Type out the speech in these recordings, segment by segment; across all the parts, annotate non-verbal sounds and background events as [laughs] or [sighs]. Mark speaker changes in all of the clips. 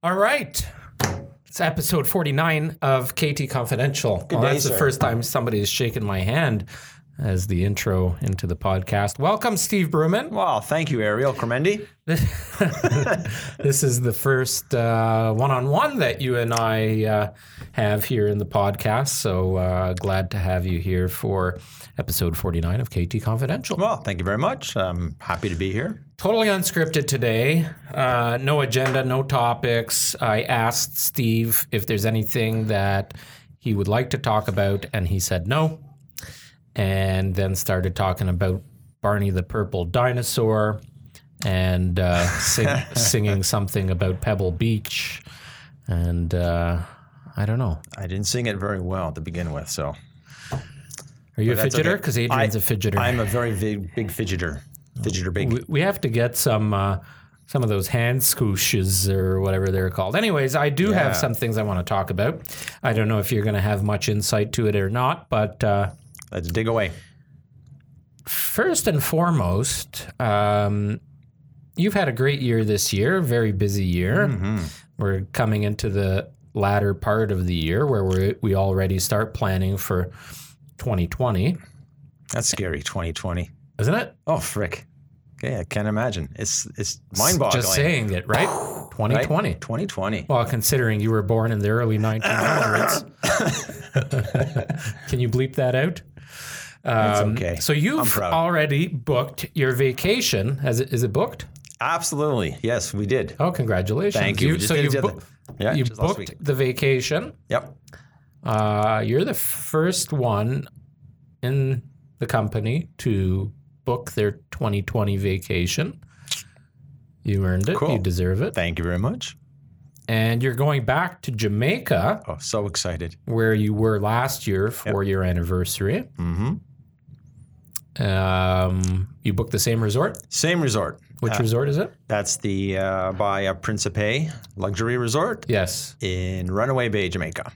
Speaker 1: All right. It's episode 49 of KT Confidential.
Speaker 2: Good
Speaker 1: well,
Speaker 2: day,
Speaker 1: that's the first time somebody has shaken my hand as the intro into the podcast. Welcome, Steve Bruman.
Speaker 2: Well, thank you, Ariel Cremendi. [laughs]
Speaker 1: this is the first uh, one-on-one that you and I uh, have here in the podcast. So uh, glad to have you here for episode 49 of KT Confidential.
Speaker 2: Well, thank you very much. I'm happy to be here.
Speaker 1: Totally unscripted today. Uh, no agenda, no topics. I asked Steve if there's anything that he would like to talk about, and he said no. And then started talking about Barney the Purple Dinosaur and uh, sing, [laughs] singing something about Pebble Beach. And uh, I don't know.
Speaker 2: I didn't sing it very well to begin with, so
Speaker 1: Are you a
Speaker 2: that's
Speaker 1: fidgeter?
Speaker 2: okay.
Speaker 1: Because Adrian's
Speaker 2: I-
Speaker 1: a fidgeter.
Speaker 2: I'm a very big, big fidgeter. Fidgeter big.
Speaker 1: we, we have to get some uh, some of those hand scooshes or whatever they're called. Anyways, I do
Speaker 2: Yeah.
Speaker 1: have some things I want to talk about. I don't know if you're going to have much insight to it or not, but uh,
Speaker 2: Let's dig away.
Speaker 1: first and foremost, um, you've had a great year this year, very busy year.
Speaker 2: Mm-hmm.
Speaker 1: We're coming into the latter part of the year where we we already start planning for 2020,
Speaker 2: That's scary. 2020.
Speaker 1: Isn't it?
Speaker 2: Oh, frick. Okay, I can't imagine. It's it's mind-boggling.
Speaker 1: Just saying it, right?
Speaker 2: Right?
Speaker 1: 2020.
Speaker 2: 2020.
Speaker 1: Well, considering you were born in the early [laughs] 1900s, [laughs] can you bleep that out? Um,
Speaker 2: okay.
Speaker 1: So you've already booked your vacation. Has it, is it booked?
Speaker 2: Absolutely. Yes, we did.
Speaker 1: Oh, congratulations!
Speaker 2: Thank you. Just
Speaker 1: so you
Speaker 2: it the other-
Speaker 1: booked
Speaker 2: Yeah,
Speaker 1: you booked the vacation.
Speaker 2: Yep.
Speaker 1: Uh, you're the first one in the company to book their 2020 vacation. You earned it.
Speaker 2: Cool.
Speaker 1: You deserve it.
Speaker 2: Thank you very much.
Speaker 1: And you're going back to Jamaica.
Speaker 2: Oh, so excited.
Speaker 1: where you were last year for your anniversary.
Speaker 2: Mm-hmm.
Speaker 1: Um, you booked the same resort.
Speaker 2: Same resort.
Speaker 1: Which
Speaker 2: Uh,
Speaker 1: resort is it?
Speaker 2: That's the uh, Bahia Principe Luxury Resort
Speaker 1: Yes,
Speaker 2: in Runaway Bay, Jamaica.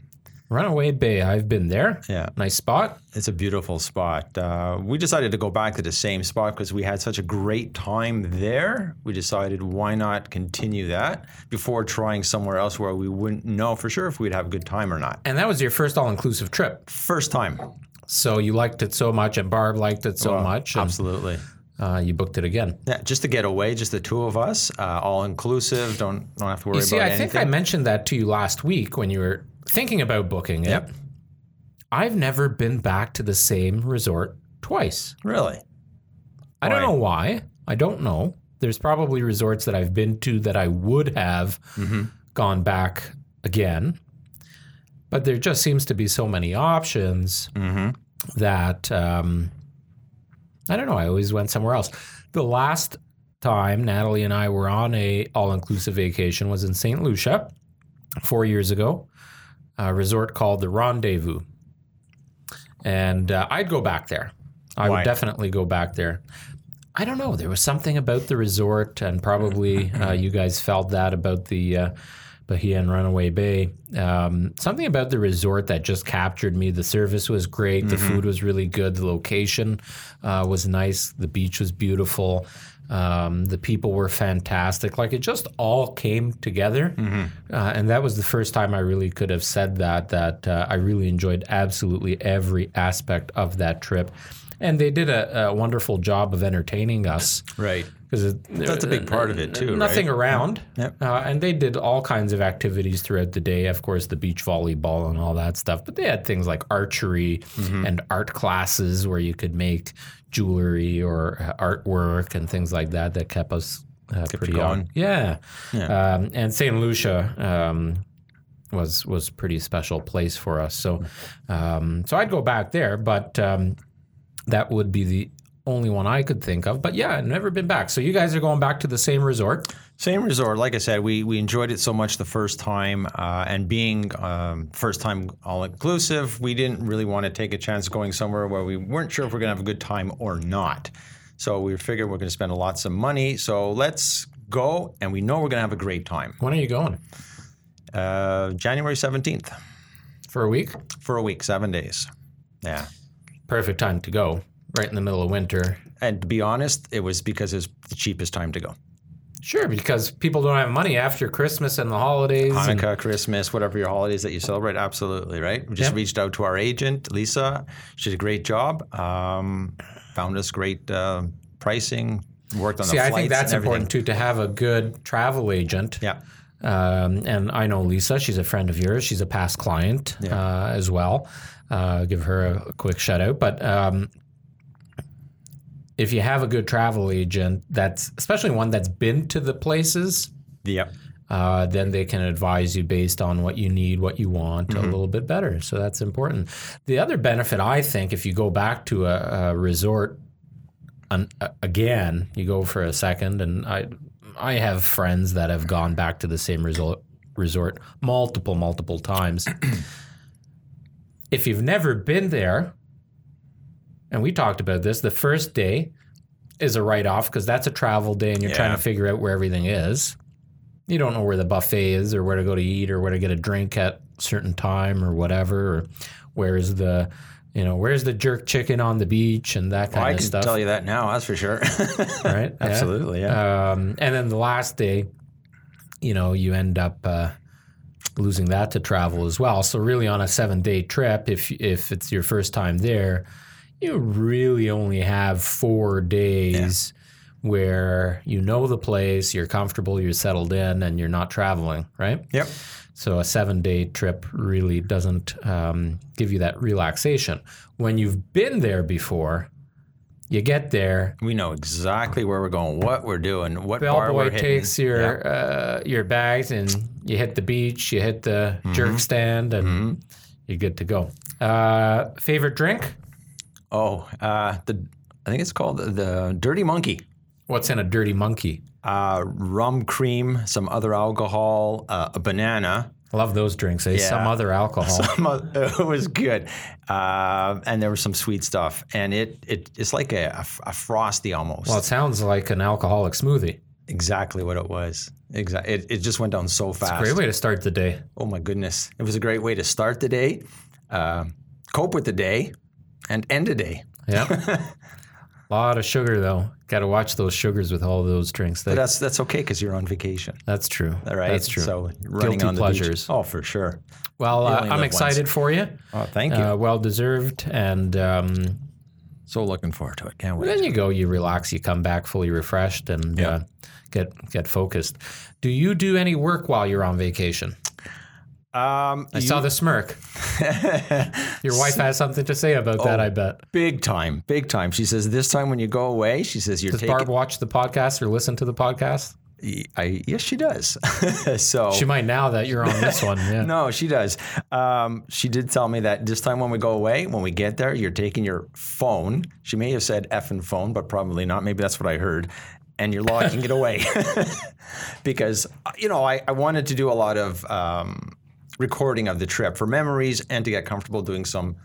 Speaker 1: Runaway Bay. I've been there.
Speaker 2: Yeah,
Speaker 1: Nice spot.
Speaker 2: it's a beautiful spot. Uh, we decided to go back to the same spot because we had such a great time there. We decided why not continue that before trying somewhere else where we wouldn't know for sure if we'd have a good time or not.
Speaker 1: And that was your first all-inclusive trip.
Speaker 2: First time.
Speaker 1: So you liked it so much, and Barb liked it so
Speaker 2: Well,
Speaker 1: much,
Speaker 2: Absolutely.
Speaker 1: uh, you booked it again.
Speaker 2: Yeah, just to get away, just the two of us, uh, all inclusive. Don't don't have to worry
Speaker 1: You see, I
Speaker 2: anything.
Speaker 1: think I mentioned that to you last week when you were thinking about booking it.
Speaker 2: Yep.
Speaker 1: I've never been back to the same resort twice.
Speaker 2: really.
Speaker 1: I don't know why. I don't know. There's probably resorts that I've been to that I would have
Speaker 2: Mm-hmm.
Speaker 1: gone back again. But there just seems to be so many options
Speaker 2: Mm-hmm.
Speaker 1: that um, I don't know. I always went somewhere else. The last time Natalie and I were on a all-inclusive vacation was in St. Lucia four years ago, a resort called the Rendezvous, and uh, I'd go back there. I
Speaker 2: Why?
Speaker 1: would definitely go back there. I don't know. There was something about the resort, and probably uh, you guys felt that about the uh, Bahia and Runaway Bay. Um, something about the resort that just captured me. The service was great. The food was really good. The location uh, was nice. The beach was beautiful. Um, the people were fantastic. Like it just all came together, uh, and that was the first time I really could have said that. That uh, I really enjoyed absolutely every aspect of that trip, and they did a, a wonderful job of entertaining us
Speaker 2: Right.
Speaker 1: Because
Speaker 2: That's a big part of it too,
Speaker 1: Nothing
Speaker 2: right?
Speaker 1: around,
Speaker 2: Yep.
Speaker 1: uh, and they did all kinds of activities throughout the day. Of course, the beach volleyball and all that stuff. But they had things like archery
Speaker 2: Mm-hmm.
Speaker 1: and art classes where you could make jewelry or uh, artwork and things like that. That kept us uh, pretty
Speaker 2: going.
Speaker 1: on. Yeah,
Speaker 2: Yeah.
Speaker 1: Um, and Saint Lucia. Um, was was a pretty special place for us, so um, so I'd go back there, but um, that would be the only one I could think of. But yeah, I've never been back. So you guys are going back to the same resort.
Speaker 2: Same resort. Like I said, we we enjoyed it so much the first time, uh, and being um, first time all inclusive, we didn't really want to take a chance going somewhere where we weren't sure if we're gonna have a good time or not. So we figured we're gonna spend lots of money. So let's go, and we know we're gonna have a great time.
Speaker 1: When are you going?
Speaker 2: Uh, January seventeenth
Speaker 1: For a week?
Speaker 2: for a week, seven days. Yeah.
Speaker 1: Perfect time to go. Right in the middle of winter.
Speaker 2: And to be honest, it was because it was the cheapest time to go.
Speaker 1: Sure, because people don't have money after Christmas and the holidays.
Speaker 2: Hanukkah, Christmas, whatever your holidays that you celebrate, absolutely, right? We just
Speaker 1: Yep.
Speaker 2: reached out to our agent, Lisa. She did a great job. Um, found us great uh, pricing. Worked on
Speaker 1: See, I think that's important too to have a good travel agent.
Speaker 2: Yeah.
Speaker 1: Um, and I know Lisa; she's a friend of yours. She's a past client uh, as well. Uh, give her a quick shout out. But um, if you have a good travel agent, that's especially one that's been to the places,
Speaker 2: Yeah.
Speaker 1: uh, then they can advise you based on what you need, what you want, a little bit better. So that's important. The other benefit, I think, if you go back to a, a resort an, a- again, you go for a second, and I, I have friends that have gone back to the same resort resort multiple, multiple times. [clears throat] if you've never been there, and we talked about this, the first day is a write off because that's a travel day and you're trying to figure out where everything is. You don't know where the buffet is or where to go to eat or where to get a drink at a certain time or whatever, or where's the you know, where's the jerk chicken on the beach and that kind
Speaker 2: Well,
Speaker 1: of stuff.
Speaker 2: I can tell you that now, that's for sure. [laughs]
Speaker 1: Right? Yeah.
Speaker 2: Absolutely, yeah.
Speaker 1: Um, and then the last day, you know, you end up uh, losing that to travel as well. So really, on a seven-day trip, if if it's your first time there, you really only have four days where you know the place, you're comfortable, you're settled in, and you're not traveling. Right?
Speaker 2: yep.
Speaker 1: So a seven-day trip really doesn't um, give you that relaxation. When you've been there before, you get there,
Speaker 2: We know exactly where we're going, what we're doing, what bar we're
Speaker 1: bellboy takes your uh, your bags and you hit the beach, you hit the
Speaker 2: Mm-hmm.
Speaker 1: jerk stand, and you're good to go. Uh, favorite drink?
Speaker 2: Oh, uh, the I think it's called the, the Dirty Monkey.
Speaker 1: What's in a dirty monkey?
Speaker 2: Uh, rum cream, some other alcohol, uh, a banana.
Speaker 1: I love those drinks. Eh? Some other alcohol. [laughs] [laughs]
Speaker 2: it was good, uh, and there was some sweet stuff, and it, it it's like a, a, frosty almost.
Speaker 1: well, it sounds like an alcoholic smoothie.
Speaker 2: exactly what it was. Exactly, it, it just went down so fast.
Speaker 1: Great way to start the day.
Speaker 2: Oh my goodness, it was a great way to start the day, uh, cope with the day, and end the day.
Speaker 1: Yeah. a [laughs] lot of sugar though. Got to watch those sugars with all those drinks.
Speaker 2: But
Speaker 1: That,
Speaker 2: that's that's okay because you're on vacation,
Speaker 1: that's true.
Speaker 2: all right?
Speaker 1: That's true.
Speaker 2: So running
Speaker 1: Guilty
Speaker 2: on the
Speaker 1: pleasures.
Speaker 2: Oh, for sure.
Speaker 1: well, uh, I'm excited for you.
Speaker 2: Oh, thank you.
Speaker 1: Uh, well deserved. And um,
Speaker 2: so looking forward to it. Can't wait.
Speaker 1: then you go, you relax, you come back fully refreshed, and
Speaker 2: Yeah.
Speaker 1: uh, get get focused. Do you do any work while you're on vacation?
Speaker 2: Um,
Speaker 1: I saw the smirk. [laughs] Your wife has something to say about
Speaker 2: Oh.
Speaker 1: that, I bet.
Speaker 2: big time, big time. She says this time when you go away, she says you're
Speaker 1: Does
Speaker 2: taking.
Speaker 1: Barb watch the podcast or listen to the podcast?
Speaker 2: I, yes, she does. [laughs] so
Speaker 1: She might now that you're on this one. Yeah. [laughs]
Speaker 2: no, she does. Um, she did tell me that this time when we go away, when we get there, you're taking your phone. She may have said "f" effing phone, but probably not. Maybe that's what I heard. And you're locking it away because you know I, I wanted to do a lot of um, recording of the trip for memories and to get comfortable doing some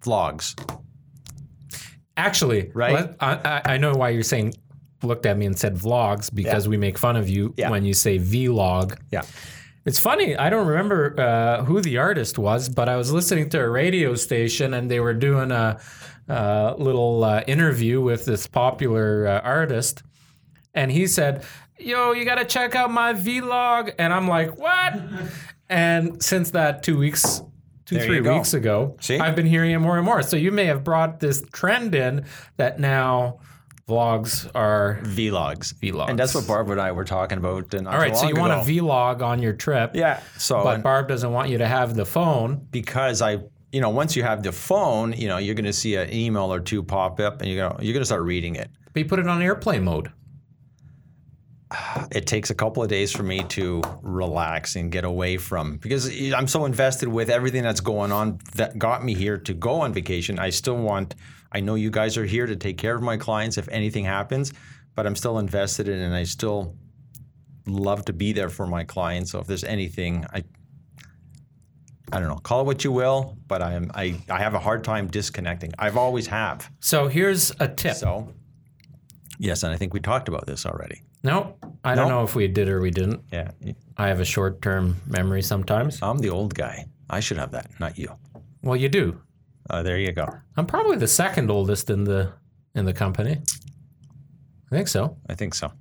Speaker 2: vlogs.
Speaker 1: Actually,
Speaker 2: Right?
Speaker 1: let- I, I know why you're saying looked at me and said vlogs because we make fun of you
Speaker 2: Yeah.
Speaker 1: when you say vlog.
Speaker 2: Yeah.
Speaker 1: It's funny. I don't remember uh, who the artist was, but I was listening to a radio station and they were doing a, uh little uh, interview with this popular uh, artist, and he said, "Yo, you got to check out my vlog," and I'm like, "What?" [laughs] and since that two weeks. Two,
Speaker 2: There
Speaker 1: three weeks ago,
Speaker 2: See?
Speaker 1: I've been hearing it more and more. So you may have brought this trend in that now vlogs are
Speaker 2: Vlogs.
Speaker 1: Vlogs.
Speaker 2: And that's what Barb and I were talking about. And
Speaker 1: all right. So you want a vlog on your trip,
Speaker 2: Yeah. So
Speaker 1: but Barb doesn't want you to have the phone.
Speaker 2: because I, you know, once you have the phone, you know, you're going to see an email or two pop up, and you're gonna you're going to start reading it.
Speaker 1: But you put it on airplane mode. [sighs]
Speaker 2: It takes a couple of days for me to relax and get away from because I'm so invested with everything that's going on that got me here to go on vacation. I still want. I know you guys are here to take care of my clients if anything happens, but I'm still invested in, it and I still love to be there for my clients. So if there's anything, I I don't know, call it what you will, but I am I, I have a hard time disconnecting. I've always have.
Speaker 1: So here's a tip.
Speaker 2: So yes, and I think we talked about this already.
Speaker 1: No, I don't
Speaker 2: No?
Speaker 1: know if we did or we didn't.
Speaker 2: Yeah.
Speaker 1: I have a short term memory sometimes.
Speaker 2: I'm the old guy. I should have that, not you.
Speaker 1: Well, you do.
Speaker 2: Uh, there you go.
Speaker 1: I'm probably the second oldest in the in the company. I think so.
Speaker 2: I think so.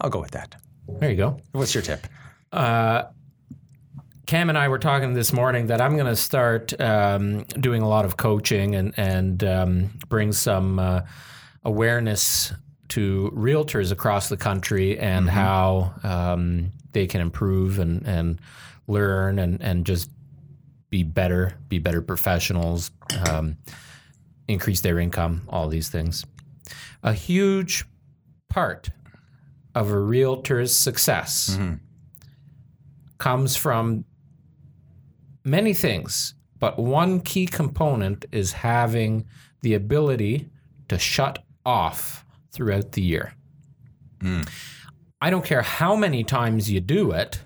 Speaker 2: I'll go with that.
Speaker 1: There you go.
Speaker 2: What's your tip?
Speaker 1: Cam and I were talking this morning that I'm going to start um, doing a lot of coaching and and um, bring some uh, awareness to realtors across the country and how um, they can improve and and learn and and just be better, be better professionals, um, increase their income, all these things. A huge part of a realtor's success comes from many things, but one key component is having the ability to shut off throughout the year. Hmm. I don't care how many times you do it,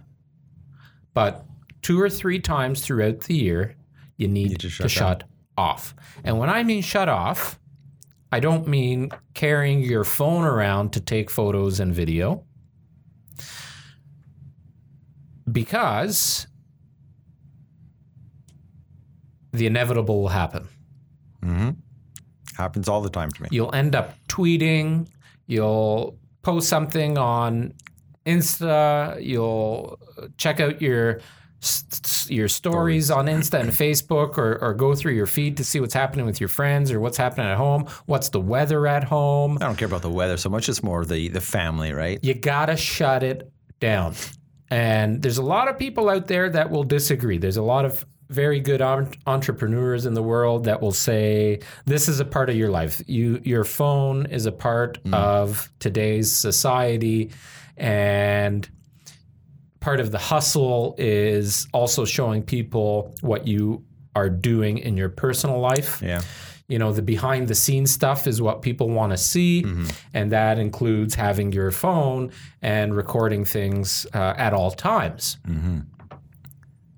Speaker 1: but two or three times throughout the year, you need
Speaker 2: to
Speaker 1: to
Speaker 2: shut
Speaker 1: shut, off. And when I mean shut off, I don't mean carrying your phone around to take photos and video. Because the inevitable will happen. Mm-hmm.
Speaker 2: Happens all the time to me.
Speaker 1: You'll end up tweeting, you'll post something on Insta, you'll check out your your stories on Insta and [laughs] Facebook or, or go through your feed to see what's happening with your friends or what's happening at home, what's the weather at home.
Speaker 2: I don't care about the weather so much. It's more the the family, right?
Speaker 1: You gotta shut it down. And there's a lot of people out there that will disagree. There's a lot of very good entrepreneurs in the world that will say this is a part of your life. You your phone is a part mm. of today's society and part of the hustle is also showing people what you are doing in your personal life.
Speaker 2: Yeah.
Speaker 1: you know the behind the scenes stuff is what people want to see mm-hmm. and that includes having your phone and recording things uh, at all times. Mm-hmm.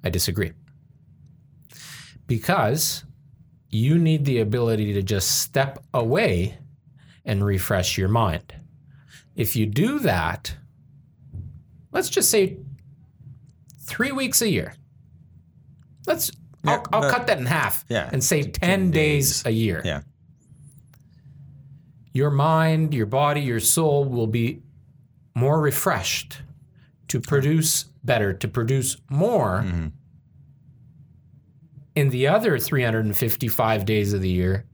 Speaker 1: I disagree because you need the ability to just step away and refresh your mind. If you do that let's just say three weeks a year. Let's I'll, I'll
Speaker 2: but-
Speaker 1: cut that in half
Speaker 2: Yeah,
Speaker 1: and say 10, days, a year.
Speaker 2: Yeah.
Speaker 1: your mind, your body, your soul will be more refreshed to produce better, to produce more
Speaker 2: Mm-hmm.
Speaker 1: In the other 355 days of the year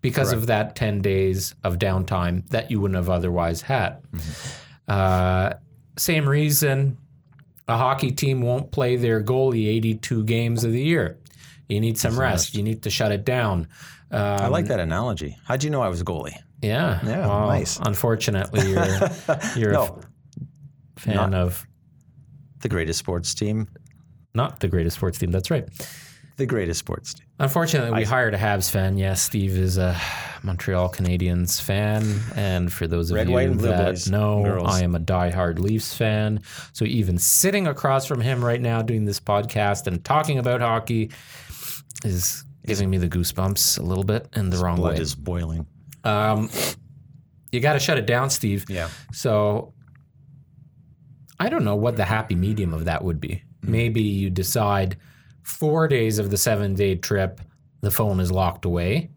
Speaker 1: because of that 10 days of downtime that you wouldn't have otherwise had. Uh, same reason a hockey team won't play their goalie 82 games of the year. You need some rest. You need to shut it down. Uh,
Speaker 2: I like that analogy. How'd you know I was a goalie?
Speaker 1: yeah.
Speaker 2: Yeah,
Speaker 1: Well,
Speaker 2: nice.
Speaker 1: Unfortunately, you're [laughs] you're
Speaker 2: No.
Speaker 1: a fan of
Speaker 2: The greatest sports team.
Speaker 1: not the greatest sports team. That's right.
Speaker 2: The greatest sports team.
Speaker 1: Unfortunately, we hired a Habs fan. Yes, Steve is a Montreal Canadiens fan, and for those of
Speaker 2: Red,
Speaker 1: you
Speaker 2: white,
Speaker 1: that
Speaker 2: boys,
Speaker 1: know,
Speaker 2: girls.
Speaker 1: I am a diehard Leafs fan. So even sitting across from him right now, doing this podcast and talking about hockey, is giving me the goosebumps a little bit in the wrong
Speaker 2: Blood
Speaker 1: way.
Speaker 2: is boiling.
Speaker 1: Um, you got to shut it down, Steve.
Speaker 2: Yeah.
Speaker 1: So I don't know what the happy medium of that would be. Maybe you decide four days of the seven day trip, the phone is locked away.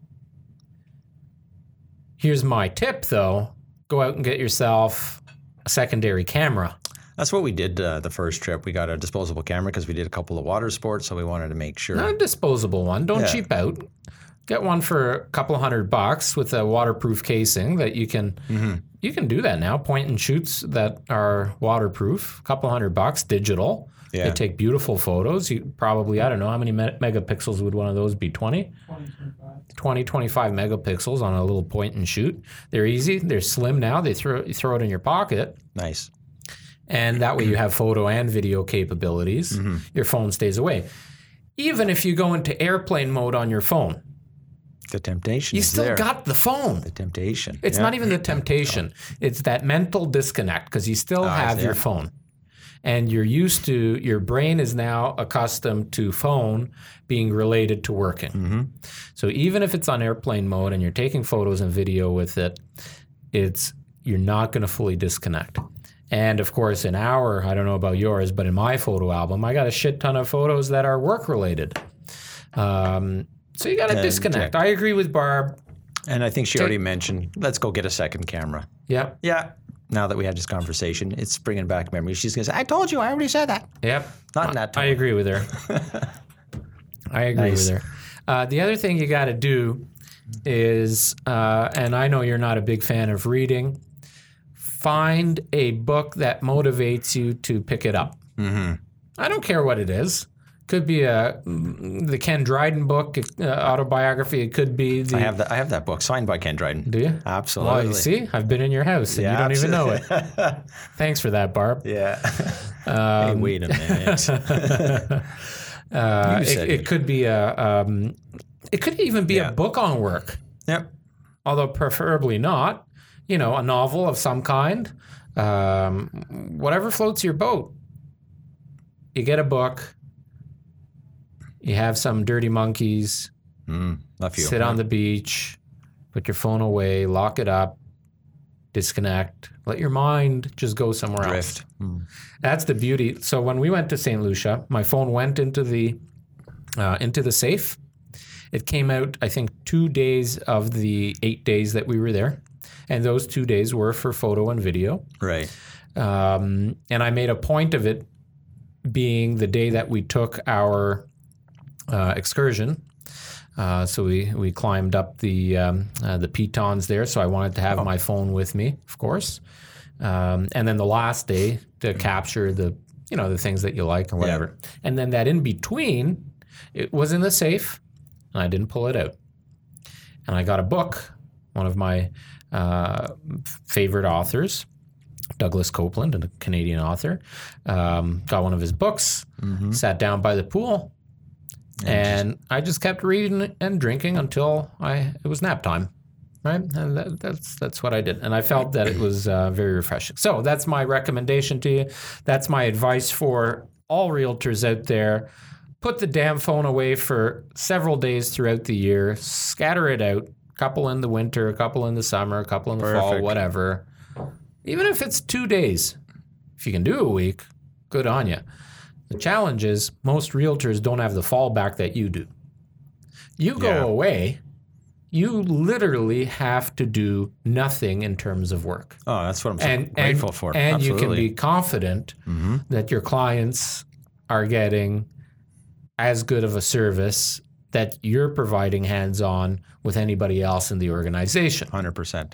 Speaker 1: Here's my tip though go out and get yourself a secondary camera.
Speaker 2: That's what we did uh, the first trip. We got a disposable camera because we did a couple of water sports, so we wanted to make sure.
Speaker 1: Not a disposable one. Don't
Speaker 2: Yeah.
Speaker 1: cheap out. Get one for a couple hundred bucks with a waterproof casing that you can
Speaker 2: Mm-hmm.
Speaker 1: you can do that now. Point and shoots that are waterproof, a couple hundred bucks, digital.
Speaker 2: Yeah.
Speaker 1: They take beautiful photos. You probably I don't know how many me- megapixels would one of those be? 20? 20, 25 megapixels on a little point and shoot. They're easy. They're slim now. They throw you throw it in your pocket.
Speaker 2: Nice.
Speaker 1: And that way you have photo and video capabilities. Mm-hmm. Your phone stays away. Even if you go into airplane mode on your phone,
Speaker 2: The temptation
Speaker 1: you still
Speaker 2: there.
Speaker 1: got the phone.
Speaker 2: the temptation.
Speaker 1: It's
Speaker 2: Yeah.
Speaker 1: not even the temptation. It's that mental disconnect because you still ah, have your phone. And you're used to, your brain is now accustomed to phone being related to working.
Speaker 2: Mm-hmm.
Speaker 1: So even if it's on airplane mode and you're taking photos and video with it, it's, you're not going to fully disconnect. And of course, in our, I don't know about yours, but in my photo album, I got a shit ton of photos that are work related. Um, so you got to disconnect. I agree with Barb.
Speaker 2: And I think she already mentioned, let's go get a second camera.
Speaker 1: Yeah.
Speaker 2: Yeah. Now that we had this conversation, it's bringing back memories. She's gonna say, "I told you, I already said that."
Speaker 1: Yep.
Speaker 2: Not in that tone. [laughs]
Speaker 1: I agree with her. I agree
Speaker 2: Nice.
Speaker 1: with her. Uh, the other thing you got to do is, uh, and I know you're not a big fan of reading, find a book that motivates you to pick it up. Mm-hmm. I don't care what it is. Could be a the Ken Dryden book, uh, autobiography. It could be the.
Speaker 2: I have that. I have that book signed by Ken Dryden.
Speaker 1: do you?
Speaker 2: Absolutely.
Speaker 1: Well, you see, I've been in your house and you don't even know it. Thanks for that, Barb.
Speaker 2: Yeah. [laughs]
Speaker 1: Um,
Speaker 2: hey, wait a minute. [laughs]
Speaker 1: Uh,
Speaker 2: You
Speaker 1: it,
Speaker 2: said
Speaker 1: it
Speaker 2: it.
Speaker 1: could be a. Um, it could even be
Speaker 2: Yeah.
Speaker 1: a book on work,
Speaker 2: yep.
Speaker 1: although preferably not. You know, a novel of some kind. Um, whatever floats your boat. You get a book. You have some dirty monkeys.
Speaker 2: Mm, love you.
Speaker 1: Sit on the beach. Put your phone away. Lock it up. Disconnect. Let your mind just go somewhere else.
Speaker 2: drift. Mm.
Speaker 1: That's the beauty. So when we went to St. Lucia, my phone went into the uh, into the safe. It came out, I think, two days of the eight days that we were there, and those two days were for photo and video.
Speaker 2: Right.
Speaker 1: Um, and I made a point of it being the day that we took our uh, excursion. Uh, so we, we climbed up the um, uh, the pitons there. So I wanted to have my phone with me, of course. Um, and then the last day to capture the you know the things that you like or whatever. And then that in between, it was in the safe, and I didn't pull it out. And I got a book, one of my uh, favorite authors, Douglas Coupland, a Canadian author. Um, got one of his books, sat down by the pool, and I just kept reading and drinking until I it was nap time. Right, and that, that's that's what I did, and I felt that it was uh, very refreshing. So that's my recommendation to you. That's my advice for all realtors out there. Put the damn phone away for several days throughout the year. Scatter it out. A couple in the winter, a couple in the summer, a couple in the fall, whatever. Even if it's two days, if you can do a week, good on you. The challenge is most realtors don't have the fallback that you do. You go
Speaker 2: Yeah.
Speaker 1: away, you literally have to do nothing in terms of work.
Speaker 2: Oh, that's what I'm so
Speaker 1: And,
Speaker 2: grateful
Speaker 1: and,
Speaker 2: for.
Speaker 1: And you can be confident mm-hmm. that your clients are getting as good of a service that you're providing hands on with anybody else in the organization.
Speaker 2: 100%.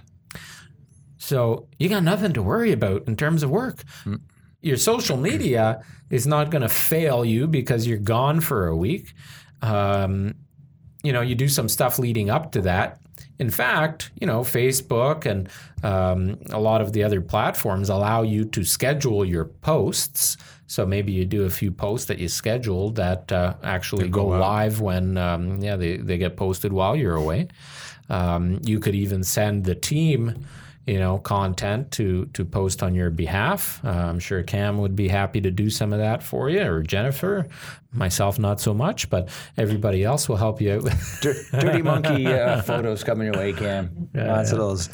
Speaker 1: So you got nothing to worry about in terms of work. Mm. Your social media is not going to fail you because you're gone for a week. Um, you know, you do some stuff leading up to that. In fact, you know, Facebook and um, a lot of the other platforms allow you to schedule your posts. So maybe you do a few posts that you scheduled that uh, actually go,
Speaker 2: go
Speaker 1: live when, um, yeah, they, they get posted while you're away. Um, you could even send the team, you know, content to to post on your behalf. Uh, I'm sure Cam would be happy to do some of that for you, or Jennifer. Myself, not so much, but everybody else will help you out.
Speaker 2: Dir- Dirty monkey uh, photos coming your way, Cam. [laughs] Lots of those.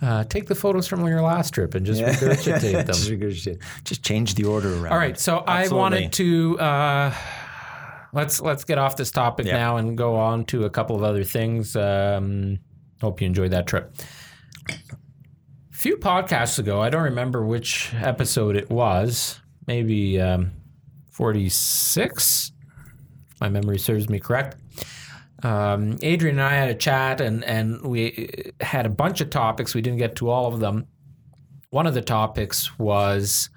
Speaker 1: Uh, take the photos from your last trip and just regurgitate them. [laughs]
Speaker 2: Just, regurgitate. Just change the order around.
Speaker 1: All right, so I wanted to uh, let's let's get off this topic
Speaker 2: Yeah.
Speaker 1: now and go on to a couple of other things. Um, hope you enjoyed that trip. A few podcasts ago, I don't remember which episode it was. Maybe um, forty-six. if My memory serves me correct. Um, Adrian and I had a chat, and and we had a bunch of topics. We didn't get to all of them. One of the topics was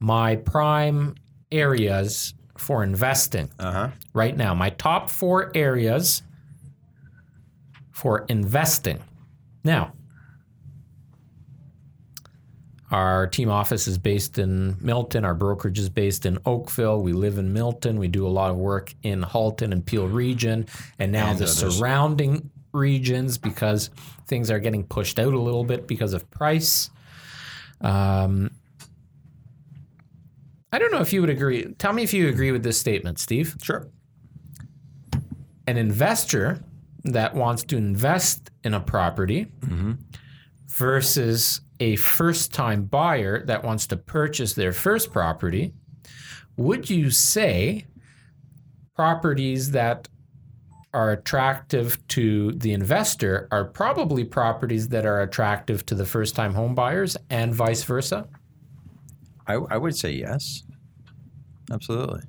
Speaker 1: my prime areas for investing
Speaker 2: Uh huh.
Speaker 1: right now. My top four areas for investing. Now, our team office is based in Milton. Our brokerage is based in Oakville. We live in Milton. We do a lot of work in Halton and Peel region, and now
Speaker 2: And
Speaker 1: the
Speaker 2: others.
Speaker 1: surrounding regions because things are getting pushed out a little bit because of price. Um, I don't know if you would agree. Tell me if you agree with this statement, Steve.
Speaker 2: Sure.
Speaker 1: An investor that wants to invest in a property versus a first time buyer that wants to purchase their first property, would you say properties that are attractive to the investor are probably properties that are attractive to the first time home buyers and vice versa.
Speaker 2: I, I would say yes. Absolutely.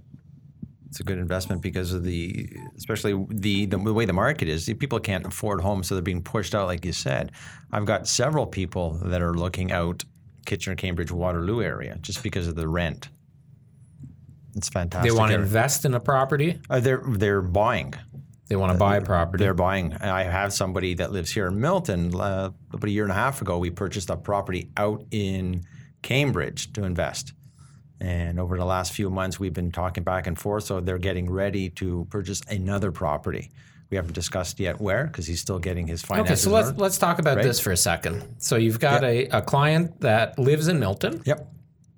Speaker 2: It's a good investment because of the, especially the, the way the market is. People can't afford homes, so they're being pushed out, like you said. I've got several people that are looking out Kitchener, Cambridge, Waterloo area just because of the rent. It's fantastic.
Speaker 1: They want to invest in a property.
Speaker 2: Uh, they're they're buying.
Speaker 1: They want to buy a property.
Speaker 2: They're buying. I have somebody that lives here in Milton. Uh, about a year and a half ago, we purchased a property out in Cambridge to invest. And over the last few months, we've been talking back and forth. So they're getting ready to purchase another property. We haven't discussed yet where because he's still getting his finances.
Speaker 1: Okay, so let's
Speaker 2: order.
Speaker 1: let's talk about this for a second. So you've got a, a client that lives in Milton
Speaker 2: Yep,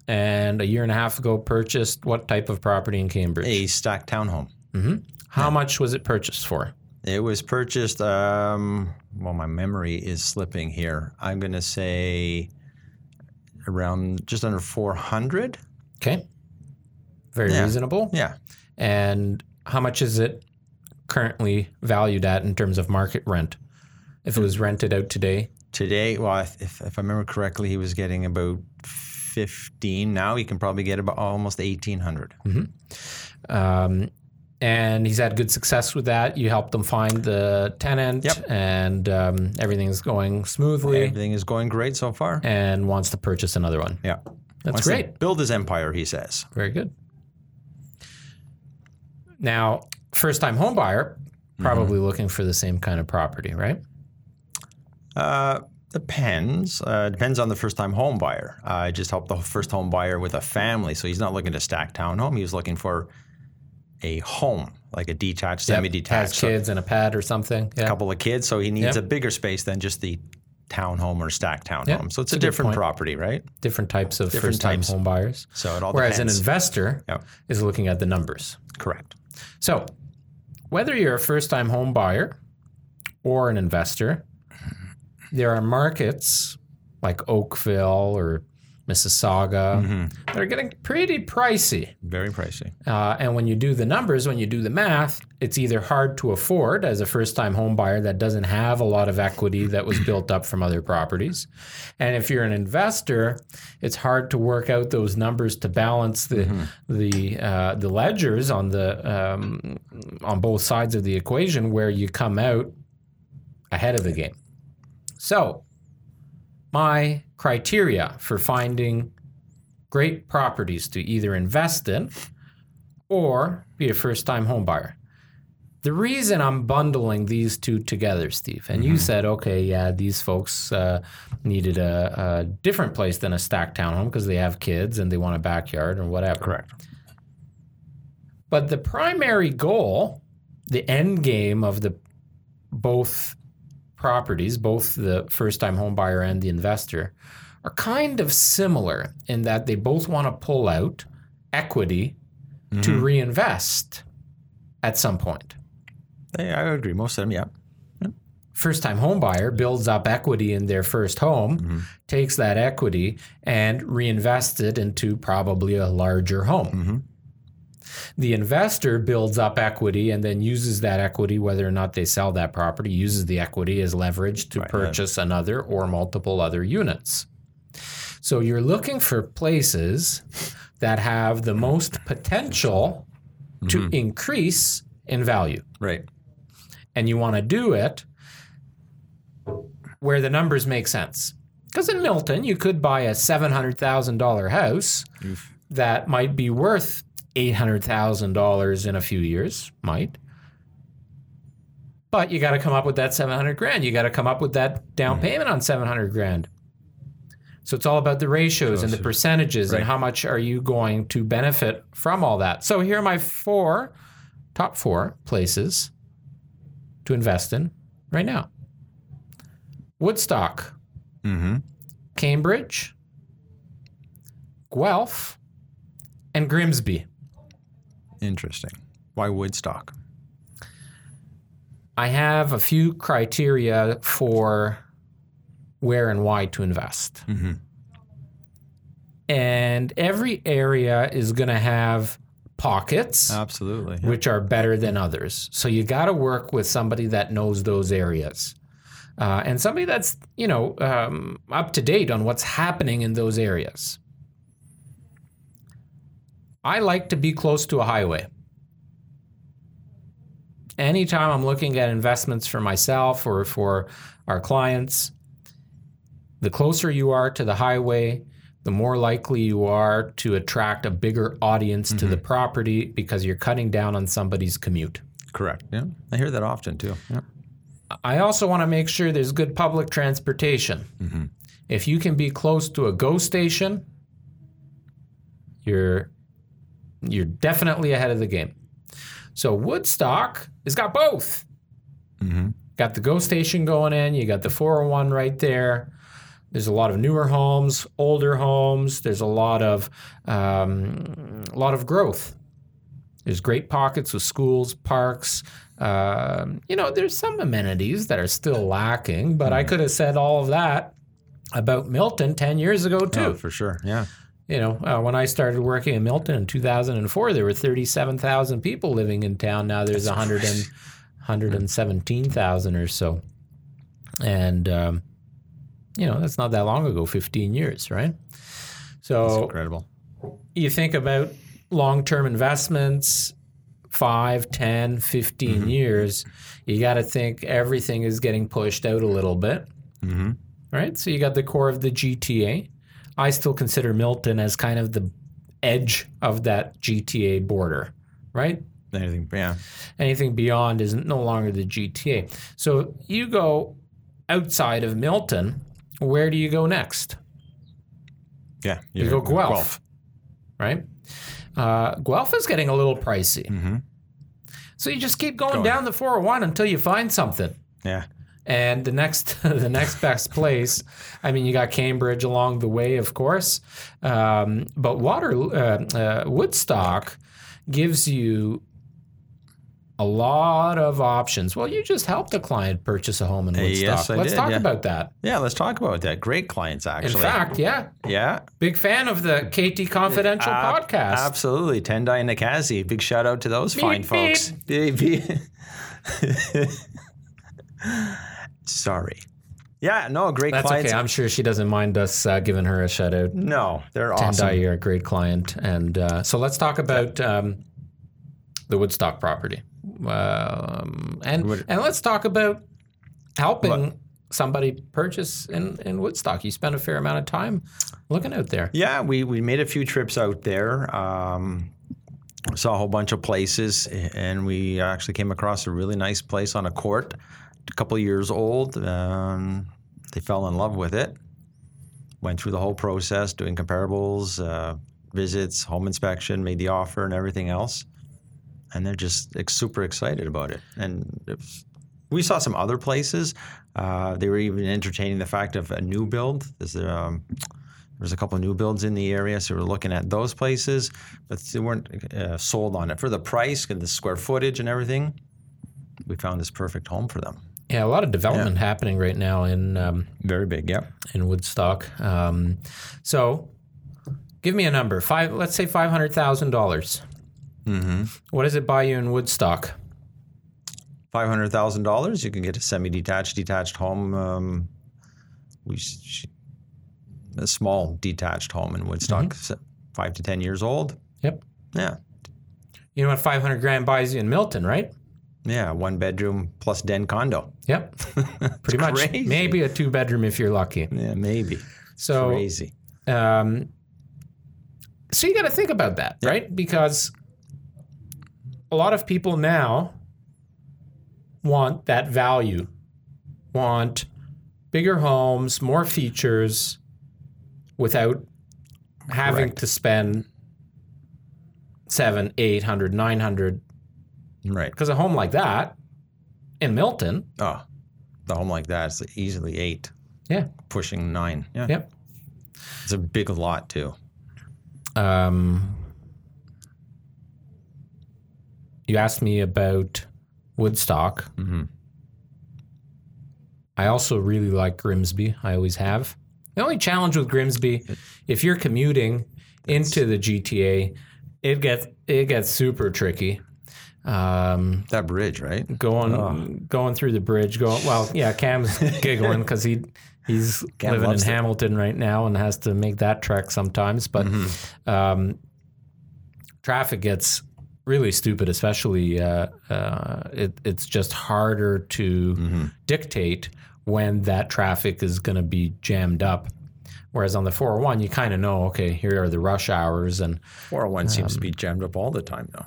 Speaker 1: and a year and a half ago purchased what type of property in Cambridge?
Speaker 2: a stacked townhome.
Speaker 1: How much was it purchased for?
Speaker 2: It was purchased. Um, well, my memory is slipping here. I'm going to say around just under 400.
Speaker 1: Okay. Very
Speaker 2: Yeah.
Speaker 1: reasonable.
Speaker 2: Yeah.
Speaker 1: And how much is it currently valued at in terms of market rent? If it was rented out today,
Speaker 2: Today, well, if, if if I remember correctly, he was getting about 15. Now he can probably get about almost 1800.
Speaker 1: um, and he's had good success with that. You helped him find the tenant,
Speaker 2: Yep.
Speaker 1: and um, everything's going smoothly,
Speaker 2: Everything is going great so far.
Speaker 1: and wants to purchase another one.
Speaker 2: Yeah.
Speaker 1: That's
Speaker 2: Wants
Speaker 1: great.
Speaker 2: build his empire, he says.
Speaker 1: Very good. Now, first time home buyer, probably
Speaker 2: Mm-hmm.
Speaker 1: looking for the same kind of property, right?
Speaker 2: Uh, depends. Uh, depends on the first time home buyer. Uh, I just helped the first home buyer with a family, so he's not looking to stack townhome. He was looking for a home, like a detached,
Speaker 1: Yep.
Speaker 2: semi-detached,
Speaker 1: Has
Speaker 2: so
Speaker 1: kids and a pad or something. Yeah.
Speaker 2: a couple of kids. So he needs
Speaker 1: Yep.
Speaker 2: a bigger space than just the townhome or stacked townhome.
Speaker 1: Yep.
Speaker 2: So it's
Speaker 1: a
Speaker 2: a different
Speaker 1: point.
Speaker 2: property, right?
Speaker 1: Different types of
Speaker 2: Different
Speaker 1: first time
Speaker 2: types.
Speaker 1: home buyers.
Speaker 2: So it all
Speaker 1: Whereas
Speaker 2: depends.
Speaker 1: an investor
Speaker 2: Yep.
Speaker 1: is looking at the numbers.
Speaker 2: Correct.
Speaker 1: So, whether you're a first time home buyer or an investor, there are markets like Oakville or Mississauga
Speaker 2: Mm-hmm.
Speaker 1: that are getting pretty pricey.
Speaker 2: Very pricey.
Speaker 1: Uh, and when you do the numbers, when you do the math, it's either hard to afford as a first time home buyer that doesn't have a lot of equity that was built up from other properties. And if you're an investor, it's hard to work out those numbers to balance the the uh, the ledgers on the um, on both sides of the equation where you come out ahead of the game. So, my criteria for finding great properties to either invest in or be a first time home buyer. The reason I'm bundling these two together, Steve, and you said, okay, yeah, these folks uh, needed a, a different place than a stacked townhome because they have kids and they want a backyard or whatever.
Speaker 2: Correct.
Speaker 1: But the primary goal, the end game of the both properties, both the first time home buyer and the investor, are kind of similar in that they both want to pull out equity to mm-hmm. reinvest at some point.
Speaker 2: Hey, I agree. Most of them, yeah.
Speaker 1: First time home buyer builds up equity in their first home, mm-hmm. takes that equity and reinvests it into probably a larger home. Mm-hmm. The investor builds up equity and then uses that equity, whether or not they sell that property, uses the equity as leverage to purchase another or multiple other units. So you're looking for places that have the most potential to mm-hmm. increase in value.
Speaker 2: Right.
Speaker 1: And you want to do it where the numbers make sense. Because in Milton, you could buy a $700,000 house that might be worth $800,000 in a few years, might. But you got to come up with that 700 grand. You got to come up with that down payment on 700 grand. So it's all about the ratios and the percentages and how much are you going to benefit from all that. So here are my four top four places to invest in right now. Woodstock,
Speaker 2: Mm-hmm.
Speaker 1: Cambridge, Guelph, and Grimsby.
Speaker 2: Interesting. Why Woodstock?
Speaker 1: I have a few criteria for where and why to invest. And every area is going to have pockets
Speaker 2: Absolutely. yeah.
Speaker 1: which are better than others. So you got to work with somebody that knows those areas. Uh, and somebody that's you know um, up to date on what's happening in those areas. I like to be close to a highway. Anytime I'm looking at investments for myself or for our clients, the closer you are to the highway, the more likely you are to attract a bigger audience to the mm-hmm. property because you're cutting down on somebody's commute.
Speaker 2: Correct. Yeah. I hear that often too. Yeah.
Speaker 1: I also want to make sure there's good public transportation. Mm-hmm. If you can be close to a GO station, you're you're definitely ahead of the game. So Woodstock has got both. Got the GO station going in. You got the 401 right there. There's a lot of newer homes, older homes. There's a lot of um, a lot of growth. There's great pockets with schools, parks. Um, you know, there's some amenities that are still lacking, but I could have said all of that about Milton 10 years ago, too.
Speaker 2: Oh, for sure. Yeah.
Speaker 1: You know, uh, when I started working in Milton in 2004, there were 37,000 people living in town. Now there's 100 and, 117,000 or so. And, um, you know, that's not that long ago, 15 years, right? So
Speaker 2: Incredible.
Speaker 1: you think about long term investments, five, 10, 15 years, you got to think everything is getting pushed out a little bit.
Speaker 2: Mm-hmm.
Speaker 1: Right? So you got the core of the GTA. I still consider Milton as kind of the edge of that GTA border, right?
Speaker 2: Anything? Yeah.
Speaker 1: Anything beyond is no longer the GTA. So you go outside of Milton, where do you go next?
Speaker 2: Yeah.
Speaker 1: You go Guelph, right? Uh, Guelph is getting a little pricey.
Speaker 2: Mm-hmm.
Speaker 1: So you just keep going,
Speaker 2: Going.
Speaker 1: down the 401 until you find something.
Speaker 2: Yeah.
Speaker 1: And the next, [laughs] the next best place, I mean, you got Cambridge along the way, of course, um, but Water uh, uh, Woodstock gives you a lot of options. Well, you just helped a client purchase a home in
Speaker 2: Uh,
Speaker 1: Woodstock.
Speaker 2: yes, I
Speaker 1: Let's
Speaker 2: did,
Speaker 1: talk
Speaker 2: yeah.
Speaker 1: about that.
Speaker 2: Yeah. Let's talk about that. Great clients, actually.
Speaker 1: In fact, yeah,
Speaker 2: yeah.
Speaker 1: big fan of the KT Confidential
Speaker 2: Ab-
Speaker 1: podcast.
Speaker 2: Absolutely. Tendai and Nakazi. Big shout out to those fine
Speaker 1: Beep,
Speaker 2: folks. Beep, beep. [laughs] Sorry. Yeah, no, great
Speaker 1: That's
Speaker 2: clients.
Speaker 1: okay. I'm sure she doesn't mind us uh, giving her a shout out.
Speaker 2: no, they're
Speaker 1: Tendai,
Speaker 2: awesome.
Speaker 1: you're a great client. And uh, so let's talk about um, the Woodstock property. Um, and,
Speaker 2: Wood-
Speaker 1: and let's talk about helping somebody purchase in, in Woodstock. You spent a fair amount of time looking out there.
Speaker 2: Yeah, we, we made a few trips out there. Um, saw a whole bunch of places, and we actually came across a really nice place on a court, a couple years old. Um, they fell in love with it. Went through the whole process, doing comparables, uh, visits, home inspection, made the offer, and everything else. And they're just like, super excited about it. And it was, we saw some other places. Uh, they were even entertaining the fact of a new build. There's um, a couple of new builds in the area, so we're looking at those places, but they weren't uh, sold on it for the price and the square footage and everything. We found this perfect home for them.
Speaker 1: Yeah, a lot of development happening right now in um,
Speaker 2: Very big, yeah.
Speaker 1: in Woodstock. Um, so, give me a number. Five. Let's say five hundred thousand dollars.
Speaker 2: Mm-hmm.
Speaker 1: What does it buy you in Woodstock?
Speaker 2: Five hundred thousand dollars, you can get a semi-detached, detached home. Um, we sh- a small detached home in Woodstock, se- five to ten years old.
Speaker 1: Yep.
Speaker 2: Yeah,
Speaker 1: You know what five hundred grand buys you in Milton, right?
Speaker 2: Yeah, one bedroom plus den condo.
Speaker 1: Yep. [laughs] Pretty much.
Speaker 2: crazy.
Speaker 1: Maybe a two bedroom if you're lucky.
Speaker 2: Yeah, maybe.
Speaker 1: So,
Speaker 2: Crazy.
Speaker 1: um, so you got to think about that, right? Because a lot of people now want that value, want bigger homes, more features, without having
Speaker 2: Correct.
Speaker 1: to spend seven, eight hundred, nine hundred.
Speaker 2: Right.
Speaker 1: Because a home like that in Milton,
Speaker 2: Oh, the home like that is easily eight,
Speaker 1: yeah,
Speaker 2: pushing nine. Yeah.
Speaker 1: yep.
Speaker 2: It's a big lot too.
Speaker 1: Um, you asked me about Woodstock.
Speaker 2: Mhm.
Speaker 1: I also really like Grimsby. I always have. The only challenge with Grimsby, if you're commuting into the GTA, it gets it gets super tricky. Um,
Speaker 2: That bridge, right?
Speaker 1: going going through the bridge, going well, yeah. Cam's [laughs] giggling because he he's
Speaker 2: Cam
Speaker 1: living in
Speaker 2: it.
Speaker 1: Hamilton right now and has to make that trek sometimes. But
Speaker 2: Mm-hmm.
Speaker 1: um, traffic gets really stupid, especially uh, uh, it, it's just harder to
Speaker 2: Mm-hmm.
Speaker 1: dictate when that traffic is going to be jammed up. Whereas on the 401, you kind of know, okay, here are the rush hours, and
Speaker 2: 401 seems to be jammed up all the time, though.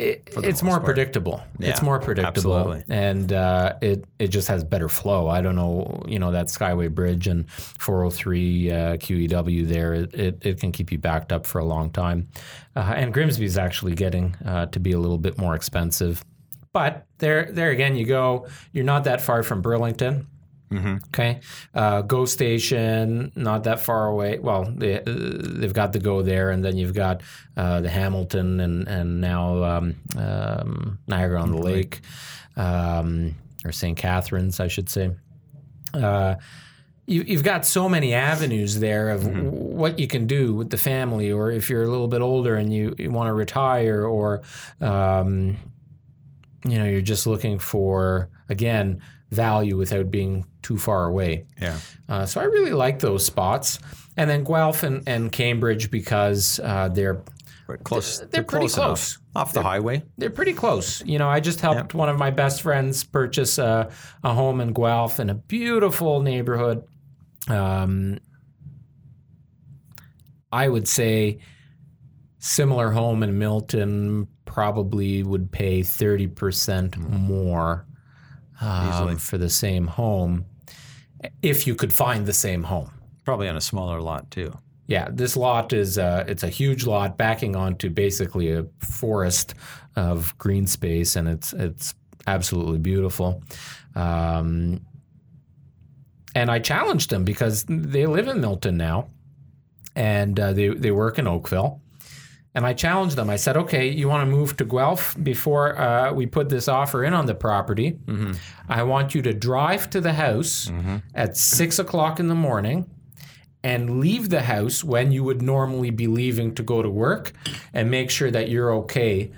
Speaker 1: It, it's more predictable. it's more predictable,
Speaker 2: absolutely.
Speaker 1: and uh, it it just has better flow. I don't know, you know, that Skyway Bridge and 403 uh, QEW there, it, it, can keep you backed up for a long time. Uh, and Grimsby is actually getting uh, to be a little bit more expensive, but there there again, you go. You're not that far from Burlington. Okay, uh, Go Station, not that far away. Well, they, uh, they've got the Go there, and then you've got uh, the Hamilton, and and now um, um, Niagara on the Lake, um, or St. Catharines, I should say. Uh, you, you've got so many avenues there of w- what you can do with the family, or if you're a little bit older and you, you want to retire, or um, you know you're just looking for again value without being too far away.
Speaker 2: Yeah.
Speaker 1: Uh, so I really like those spots, and then Guelph and, and Cambridge because uh, they're
Speaker 2: We're close.
Speaker 1: they're pretty
Speaker 2: close.
Speaker 1: close.
Speaker 2: Off the highway.
Speaker 1: they're pretty close. You know, I just helped one of my best friends purchase a, a home in Guelph in a beautiful neighborhood. Um, I would say similar home in Milton probably would pay 30% more um, for the same home if you could find the same home.
Speaker 2: Probably on a smaller lot, too.
Speaker 1: Yeah, this lot is uh, it's a huge lot backing onto basically a forest of green space, and it's it's absolutely beautiful. Um, and I challenged them because they live in Milton now, and uh, they they work in Oakville. And I challenged them. I said, "Okay, you want to move to Guelph before uh, we put this offer in on the property? I want you to drive to the house at six o'clock in the morning." and leave the house when you would normally be leaving to go to work and make sure that you're okay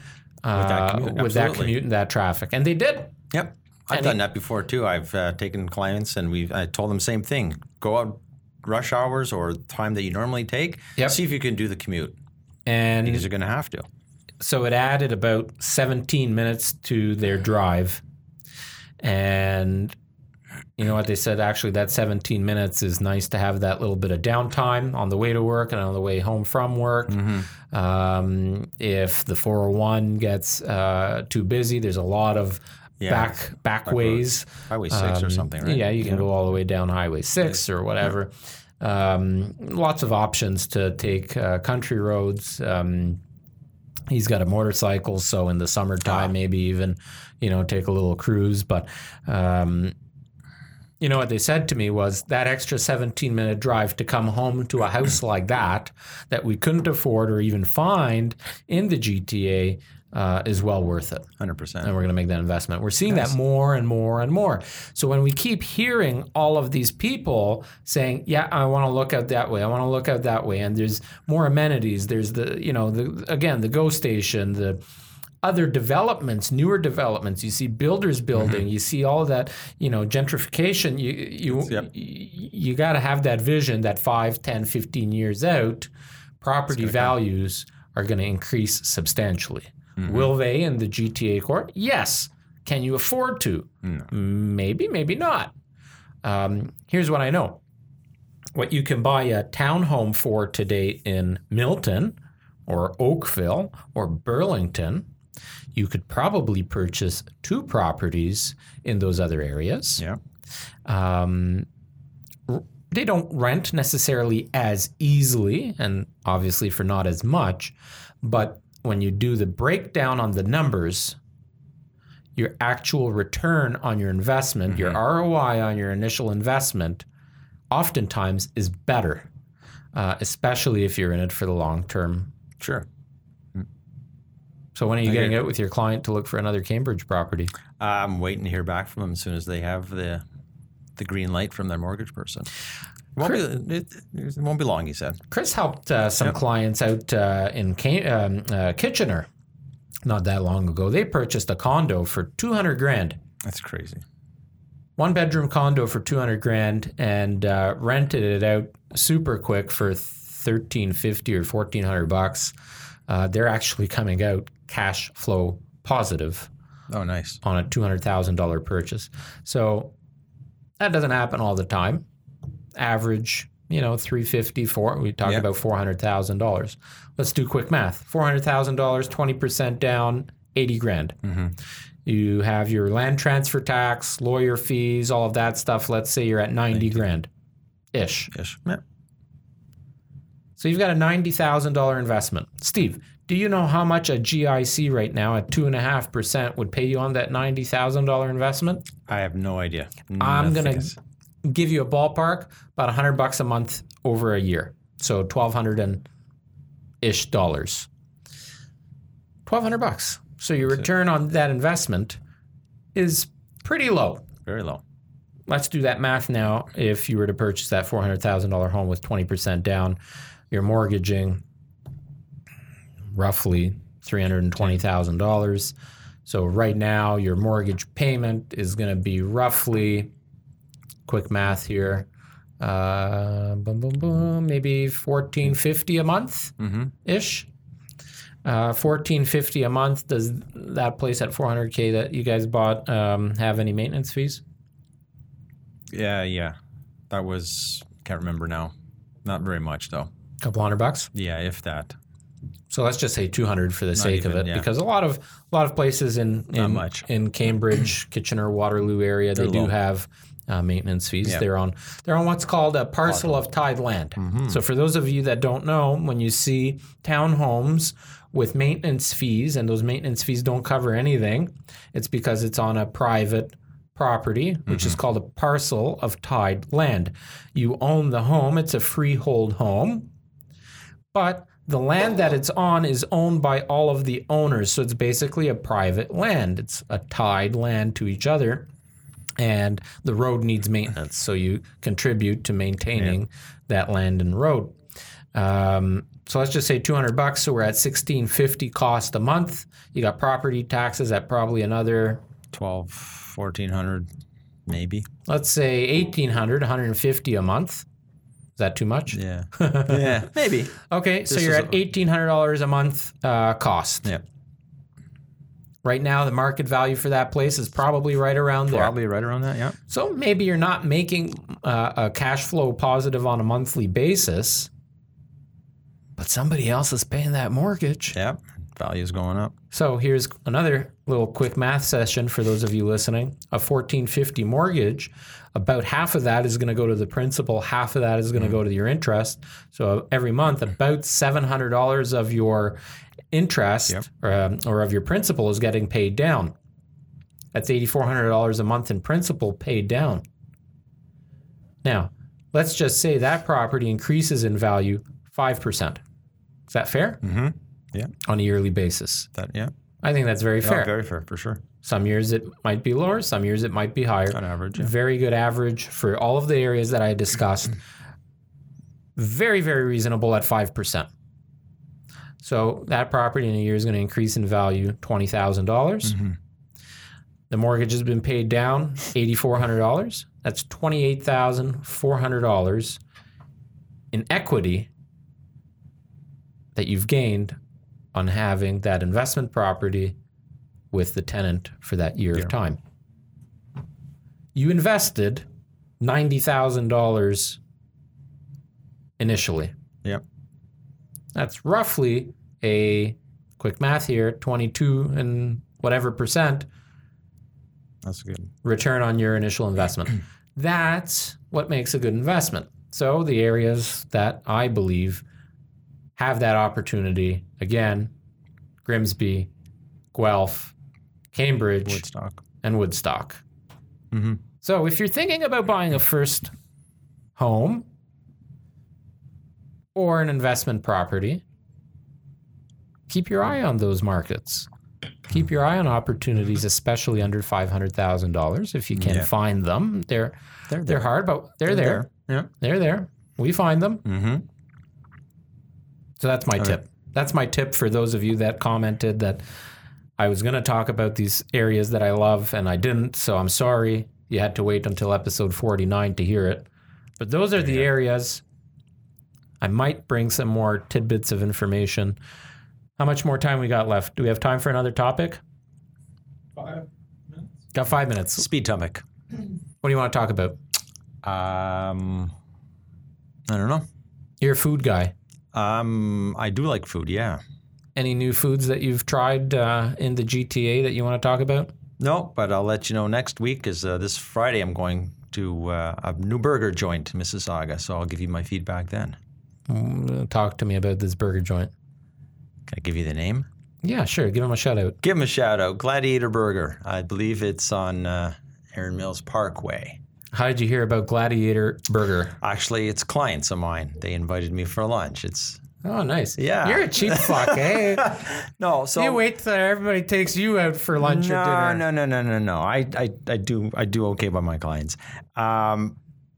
Speaker 1: uh,
Speaker 2: that commute,
Speaker 1: with that commute and that traffic. And they did.
Speaker 2: Yep. I've done that before too. I've uh, taken clients and we've I told them same thing. Go out rush hours or time that you normally take.
Speaker 1: Yep.
Speaker 2: See if you can do the commute
Speaker 1: And
Speaker 2: because you're going to have to.
Speaker 1: so it added about 17 minutes to their drive. And you know what they said? Actually, that 17 minutes is nice to have that little bit of downtime on the way to work and on the way home from work. Um, if the 401 gets uh, too busy, there's a lot of
Speaker 2: Yeah.
Speaker 1: back back ways.
Speaker 2: Highway six or
Speaker 1: Um,
Speaker 2: something, right?
Speaker 1: Yeah, you can go all the way down Highway 6 or whatever. Um, lots of options to take uh, country roads. Um, he's got a motorcycle, so in the summertime,
Speaker 2: Ah.
Speaker 1: maybe even, you know, take a little cruise. But, um, you know, what they said to me was that extra 17 minute drive to come home to a house like that, that we couldn't afford or even find in the GTA, uh, is well worth it
Speaker 2: Hundred percent.
Speaker 1: and we're going to make that investment. We're seeing that more and more and more. So when we keep hearing all of these people saying, "Yeah, I want to look out that way. I want to look out that way," and there's more amenities. There's the you know the again the Go Station, the other developments, newer developments. You see builders building. You see all that you know gentrification. You you
Speaker 2: Yep.
Speaker 1: you, you got to have that vision that 5, 10, 15 years out, property values are going to increase substantially. Will they in the GTA court? Yes. Can you afford to? Maybe, maybe not. Um, here's what I know what you can buy a townhome for today in Milton or Oakville or Burlington, you could probably purchase two properties in those other areas.
Speaker 2: Yeah.
Speaker 1: Um, they don't rent necessarily as easily and obviously for not as much, but when you do the breakdown on the numbers, your actual return on your investment, your ROI on your initial investment, oftentimes is better, uh, especially if you're in it for the long term.
Speaker 2: Sure.
Speaker 1: So when are you
Speaker 2: I
Speaker 1: getting
Speaker 2: it.
Speaker 1: out with your client to look for another Cambridge property?
Speaker 2: I'm waiting to hear back from them as soon as they have the the green light from their mortgage person. It won't, be, it, it won't be long, he said.
Speaker 1: Chris helped uh, some clients out uh, in um, uh, Kitchener not that long ago. They purchased a condo for 200 grand.
Speaker 2: That's crazy.
Speaker 1: One bedroom condo for 200 grand and uh, rented it out super quick for 1350 or 1400 bucks. Uh, they're actually coming out cash flow positive
Speaker 2: Oh, nice.
Speaker 1: on a $200,000 purchase. So that doesn't happen all the time. Average, you know, 350, four, we talk
Speaker 2: Yeah.
Speaker 1: about $400,000. Let's do quick math. $400,000, 20% down, 80 grand. Mm-hmm. You have your land transfer tax, lawyer fees, all of that stuff. Let's say you're at 90 grand ish.
Speaker 2: Ish. Yeah.
Speaker 1: So you've got a $90,000 investment. Steve, do you know how much a GIC right now at 2.5% would pay you on that $90,000 investment?
Speaker 2: I have no idea.
Speaker 1: I'm
Speaker 2: Nothing
Speaker 1: gonna give you a ballpark about 100 bucks a month over a year. So 1200 and ish dollars. 1200 bucks. So your return on that investment is pretty low.
Speaker 2: very low.
Speaker 1: Let's do that math now. If you were to purchase that $400,000 home with 20% down, you're mortgaging roughly $320,000. So right now your mortgage payment is going to be roughly quick math here. Uh, boom, boom, boom, maybe 1450 a month ish. Uh, 1450 a month. Does that place at 400k that you guys bought um, have any maintenance fees?
Speaker 2: Yeah, yeah. That was can't remember now. Not very much though.
Speaker 1: couple hundred bucks.
Speaker 2: Yeah, if that.
Speaker 1: So let's just say 200 for the sake of it,
Speaker 2: yeah.
Speaker 1: because a lot of a lot of places in in, in Cambridge, [clears throat] Kitchener, Waterloo area, they
Speaker 2: They're
Speaker 1: do have uh, maintenance fees.
Speaker 2: Yeah.
Speaker 1: They're on they're on what's called a parcel of tied land.
Speaker 2: Mm-hmm.
Speaker 1: So for those of you that don't know, when you see townhomes with maintenance fees, and those maintenance fees don't cover anything, it's because it's on a private property, which
Speaker 2: Mm-hmm.
Speaker 1: is called a parcel of tied land. You own the home; it's a freehold home but the land that it's on is owned by all of the owners. So it's basically a private land. It's a tied land to each other. And the road needs maintenance. So you contribute to maintaining that land and road. Um, so let's just say 200 bucks. So we're at 1650 cost a month. You got property taxes at probably another,
Speaker 2: 12, 1400 maybe.
Speaker 1: let's say 1800, 150 a month. That too much?
Speaker 2: Yeah. [laughs] yeah, maybe.
Speaker 1: Okay, so you're at eighteen hundred dollars a month uh, cost.
Speaker 2: Yeah.
Speaker 1: Right now, the market value for that place is probably right around there.
Speaker 2: Probably right around that, yeah.
Speaker 1: So maybe you're not making uh, a cash flow positive on a monthly basis, but somebody else is paying that mortgage.
Speaker 2: Yeah. Value's going up.
Speaker 1: So here's another little quick math session for those of you listening. A 1450 mortgage, about half of that is going to go to the principal, half of that is going to go to your interest. So every month, about $700 of your interest or, um, or of your principal is getting paid down. That's $8,400 a month in principal paid down. Now, let's just say that property increases in value 5%. Is that fair?
Speaker 2: Mm-hmm. Yeah.
Speaker 1: On a yearly basis.
Speaker 2: That yeah.
Speaker 1: I think that's very fair.
Speaker 2: Very fair for sure.
Speaker 1: Some years it might be lower, some years it might be higher.
Speaker 2: On average, yeah.
Speaker 1: Very good average for all of the areas that I discussed. very, very reasonable at 5%. So that property in a year is going to increase in value $20,000. dollars mm-hmm. The mortgage has been paid down $8,400. That's $28,400 in equity that you've gained on having that investment property with the tenant for that year of time. You invested $90,000 initially.
Speaker 2: Yep.
Speaker 1: That's roughly a quick math here 22 and whatever percent
Speaker 2: That's good.
Speaker 1: return on your initial investment. [clears throat] That's what makes a good investment. So the areas that I believe have that opportunity again, Grimsby, Guelph, Cambridge,
Speaker 2: Woodstock.
Speaker 1: and Woodstock.
Speaker 2: Mhm.
Speaker 1: So if you're thinking about buying a first home or an investment property, keep your eye on those markets. Keep your eye on opportunities, especially under five hundred thousand dollars. If you can
Speaker 2: Yeah.
Speaker 1: find them, they're
Speaker 2: They're
Speaker 1: they're hard, but they're,
Speaker 2: They're
Speaker 1: there.
Speaker 2: Yeah.
Speaker 1: They're there. We find them.
Speaker 2: Mm-hmm.
Speaker 1: So that's my tip. That's my tip for those of you that commented that I was going to talk about these areas that I love and I didn't. So I'm sorry. You had to wait until episode 49 to hear it. But those are the areas. I might bring some more tidbits of information. How much more time we got left? Do we have time for another topic?
Speaker 3: Five minutes.
Speaker 1: Got five minutes.
Speaker 2: Speed topic. [clears throat]
Speaker 1: What do you want to talk about?
Speaker 2: Um, I don't know.
Speaker 1: You're a food guy.
Speaker 2: Um, I do like food. Yeah.
Speaker 1: Any new foods that you've tried uh, in the GTA that you want to talk about?
Speaker 2: No, but I'll let you know next week because uh, this Friday I'm going to uh, a new burger joint in Mississauga. So I'll give you my feedback then.
Speaker 1: Mm, Talk to me about this burger joint.
Speaker 2: Can I give you the name?
Speaker 1: Yeah, sure. Give him a shout out.
Speaker 2: Give him a shout out. Gladiator Burger. I believe it's on uh, Erin Mills Parkway.
Speaker 1: How did you hear about Gladiator Burger?
Speaker 2: Actually, it's clients of mine. They invited me for lunch. It's
Speaker 1: Oh, nice.
Speaker 2: Yeah.
Speaker 1: You're a cheap fuck, eh? [laughs]
Speaker 2: no, so
Speaker 1: you wait till everybody takes you out for lunch or
Speaker 2: no,
Speaker 1: dinner.
Speaker 2: no, no, no, no, no. I, I, I do, I do okay by my clients. Um,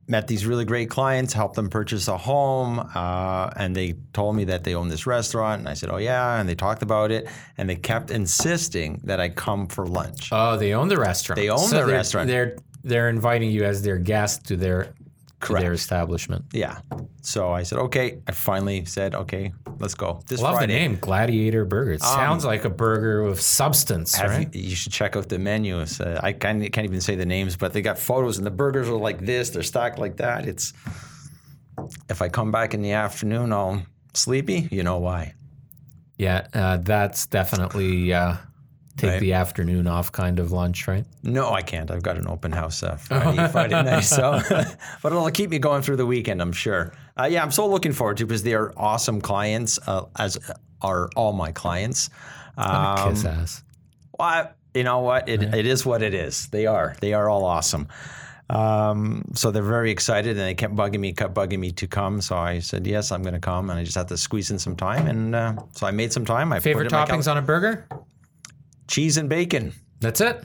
Speaker 2: met these really great clients, helped them purchase a home, uh, and they told me that they own this restaurant, and I said, "Oh yeah," and they talked about it, and they kept insisting that I come for lunch.
Speaker 1: Oh, they own the restaurant.
Speaker 2: They own
Speaker 1: So
Speaker 2: the
Speaker 1: they're-
Speaker 2: restaurant.
Speaker 1: They're they're inviting you as their guest to their to their establishment.
Speaker 2: Yeah. So I said, "Okay." I finally said, "Okay, let's go." This
Speaker 1: Love
Speaker 2: Friday.
Speaker 1: the name Gladiator Burger. It sounds like a burger with substance, right?
Speaker 2: you, you should check out the menus. Uh, I can't, can't even say the names, but they got photos, and the burgers are like this. They're stacked like that. It's if I come back in the afternoon, all sleepy. You know why?
Speaker 1: Yeah, uh, that's definitely uh, take
Speaker 2: Right.
Speaker 1: the afternoon off kind of lunch, right?
Speaker 2: No, I can't. I've got an open house uh, [laughs] Friday, Friday night, so [laughs] but it'll keep me going through the weekend. I'm sure. Uh, yeah, I'm so looking forward to it because they are awesome clients, uh, as are all my clients. Um,
Speaker 1: Kiss ass.
Speaker 2: Well, I- you know what? It, it is what it is. They are. They are all awesome. Um, so they're very excited, and they kept bugging me, kept bugging me to come. So I said yes, I'm going to come, and I just had to squeeze in some time, and uh, so I made some time. I
Speaker 1: Favorite
Speaker 2: put it cal-
Speaker 1: toppings on a burger?
Speaker 2: Cheese and bacon.
Speaker 1: That's it.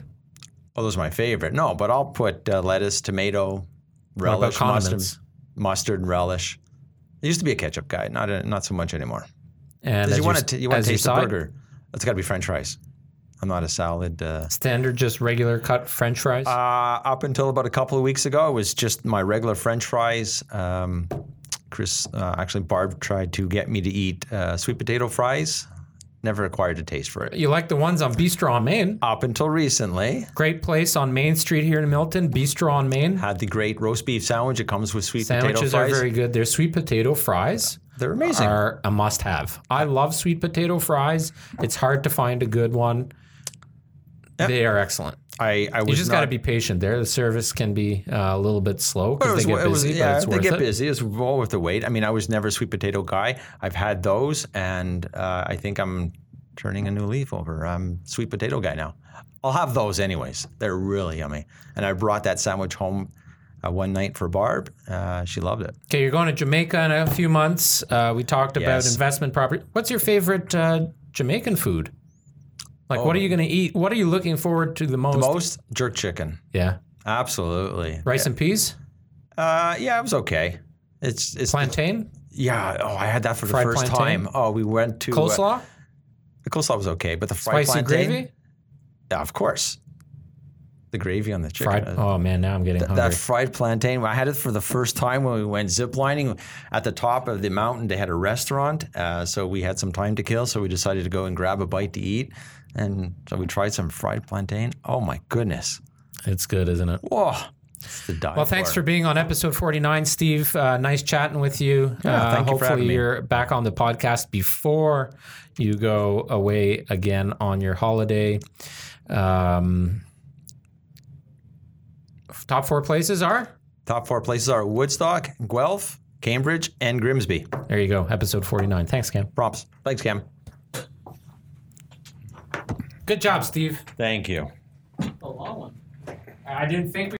Speaker 2: Oh, those are my favorite. No, but I'll put uh, lettuce, tomato, relish, mustard, mustard, and relish. I used to be a ketchup guy, not a, not so much anymore.
Speaker 1: And as
Speaker 2: you want to you want to taste the
Speaker 1: side?
Speaker 2: burger. It's got to be French fries. I'm not a salad. Uh,
Speaker 1: Standard, just regular cut French fries.
Speaker 2: Uh, up until about a couple of weeks ago, it was just my regular French fries. Um, Chris, uh, actually, Barb tried to get me to eat uh, sweet potato fries. Never acquired a taste for it.
Speaker 1: you like the ones on Bistro on Main?
Speaker 2: Up until recently,
Speaker 1: Great place on Main Street here in Milton. Bistro on Main.
Speaker 2: had the great roast beef sandwich. It comes with sweet
Speaker 1: Sandwiches
Speaker 2: potato
Speaker 1: are very good. Their sweet potato fries
Speaker 2: They're amazing.
Speaker 1: are a must-have. I love sweet potato fries. It's hard to find a good one. They are excellent.
Speaker 2: I, I was
Speaker 1: You just got to be patient there. The service can be uh, a little bit slow because they get
Speaker 2: it was-
Speaker 1: busy,
Speaker 2: yeah,
Speaker 1: but it's
Speaker 2: they
Speaker 1: worth
Speaker 2: get
Speaker 1: it.
Speaker 2: busy. It's well worth the wait. I mean, I was never a sweet potato guy. I've had those, and uh, I think I'm turning a new leaf over. I'm sweet potato guy now. I'll have those anyways. They're really yummy. And I brought that sandwich home uh, one night for Barb. Uh, she loved it.
Speaker 1: Okay, you're going to Jamaica in a few months. Uh, we talked about
Speaker 2: Yes.
Speaker 1: investment property. What's your favorite uh, Jamaican food? Like, what are you going to eat? What are you looking forward to the most?
Speaker 2: Most jerk chicken.
Speaker 1: Yeah,
Speaker 2: Absolutely.
Speaker 1: rice and peas,
Speaker 2: Uh, yeah, it was okay. It's it's
Speaker 1: plantain,
Speaker 2: yeah. Oh, I had that for the first
Speaker 1: plantain?
Speaker 2: time. Oh, we went to uh,
Speaker 1: coleslaw,
Speaker 2: the coleslaw was okay, but the fried
Speaker 1: spicy
Speaker 2: plantain,
Speaker 1: gravy,
Speaker 2: yeah, of course. The gravy on the chicken.
Speaker 1: fried.
Speaker 2: uh,
Speaker 1: Oh man, now I'm getting hungry.
Speaker 2: That fried plantain, I had it for the first time when we went ziplining. At the top of the mountain, they had a restaurant. Uh, so we had some time to kill. So we decided to go and grab a bite to eat. And so we tried some fried plantain. Oh my goodness.
Speaker 1: it's good, isn't it?
Speaker 2: Whoa. It's the die
Speaker 1: Well, thanks for being on episode 49, Steve. Uh, nice chatting with you.
Speaker 2: Yeah,
Speaker 1: uh,
Speaker 2: thank you for
Speaker 1: hopefully,
Speaker 2: having me.
Speaker 1: you're back on the podcast before you go away again on your holiday. Um, top four places are?
Speaker 2: Top four places are Woodstock, Guelph, Cambridge, and Grimsby.
Speaker 1: There you go, episode 49. Thanks, Cam.
Speaker 2: Props. Thanks, Cam.
Speaker 1: Good job, Steve.
Speaker 2: Thank you.
Speaker 3: A long one.
Speaker 1: I didn't think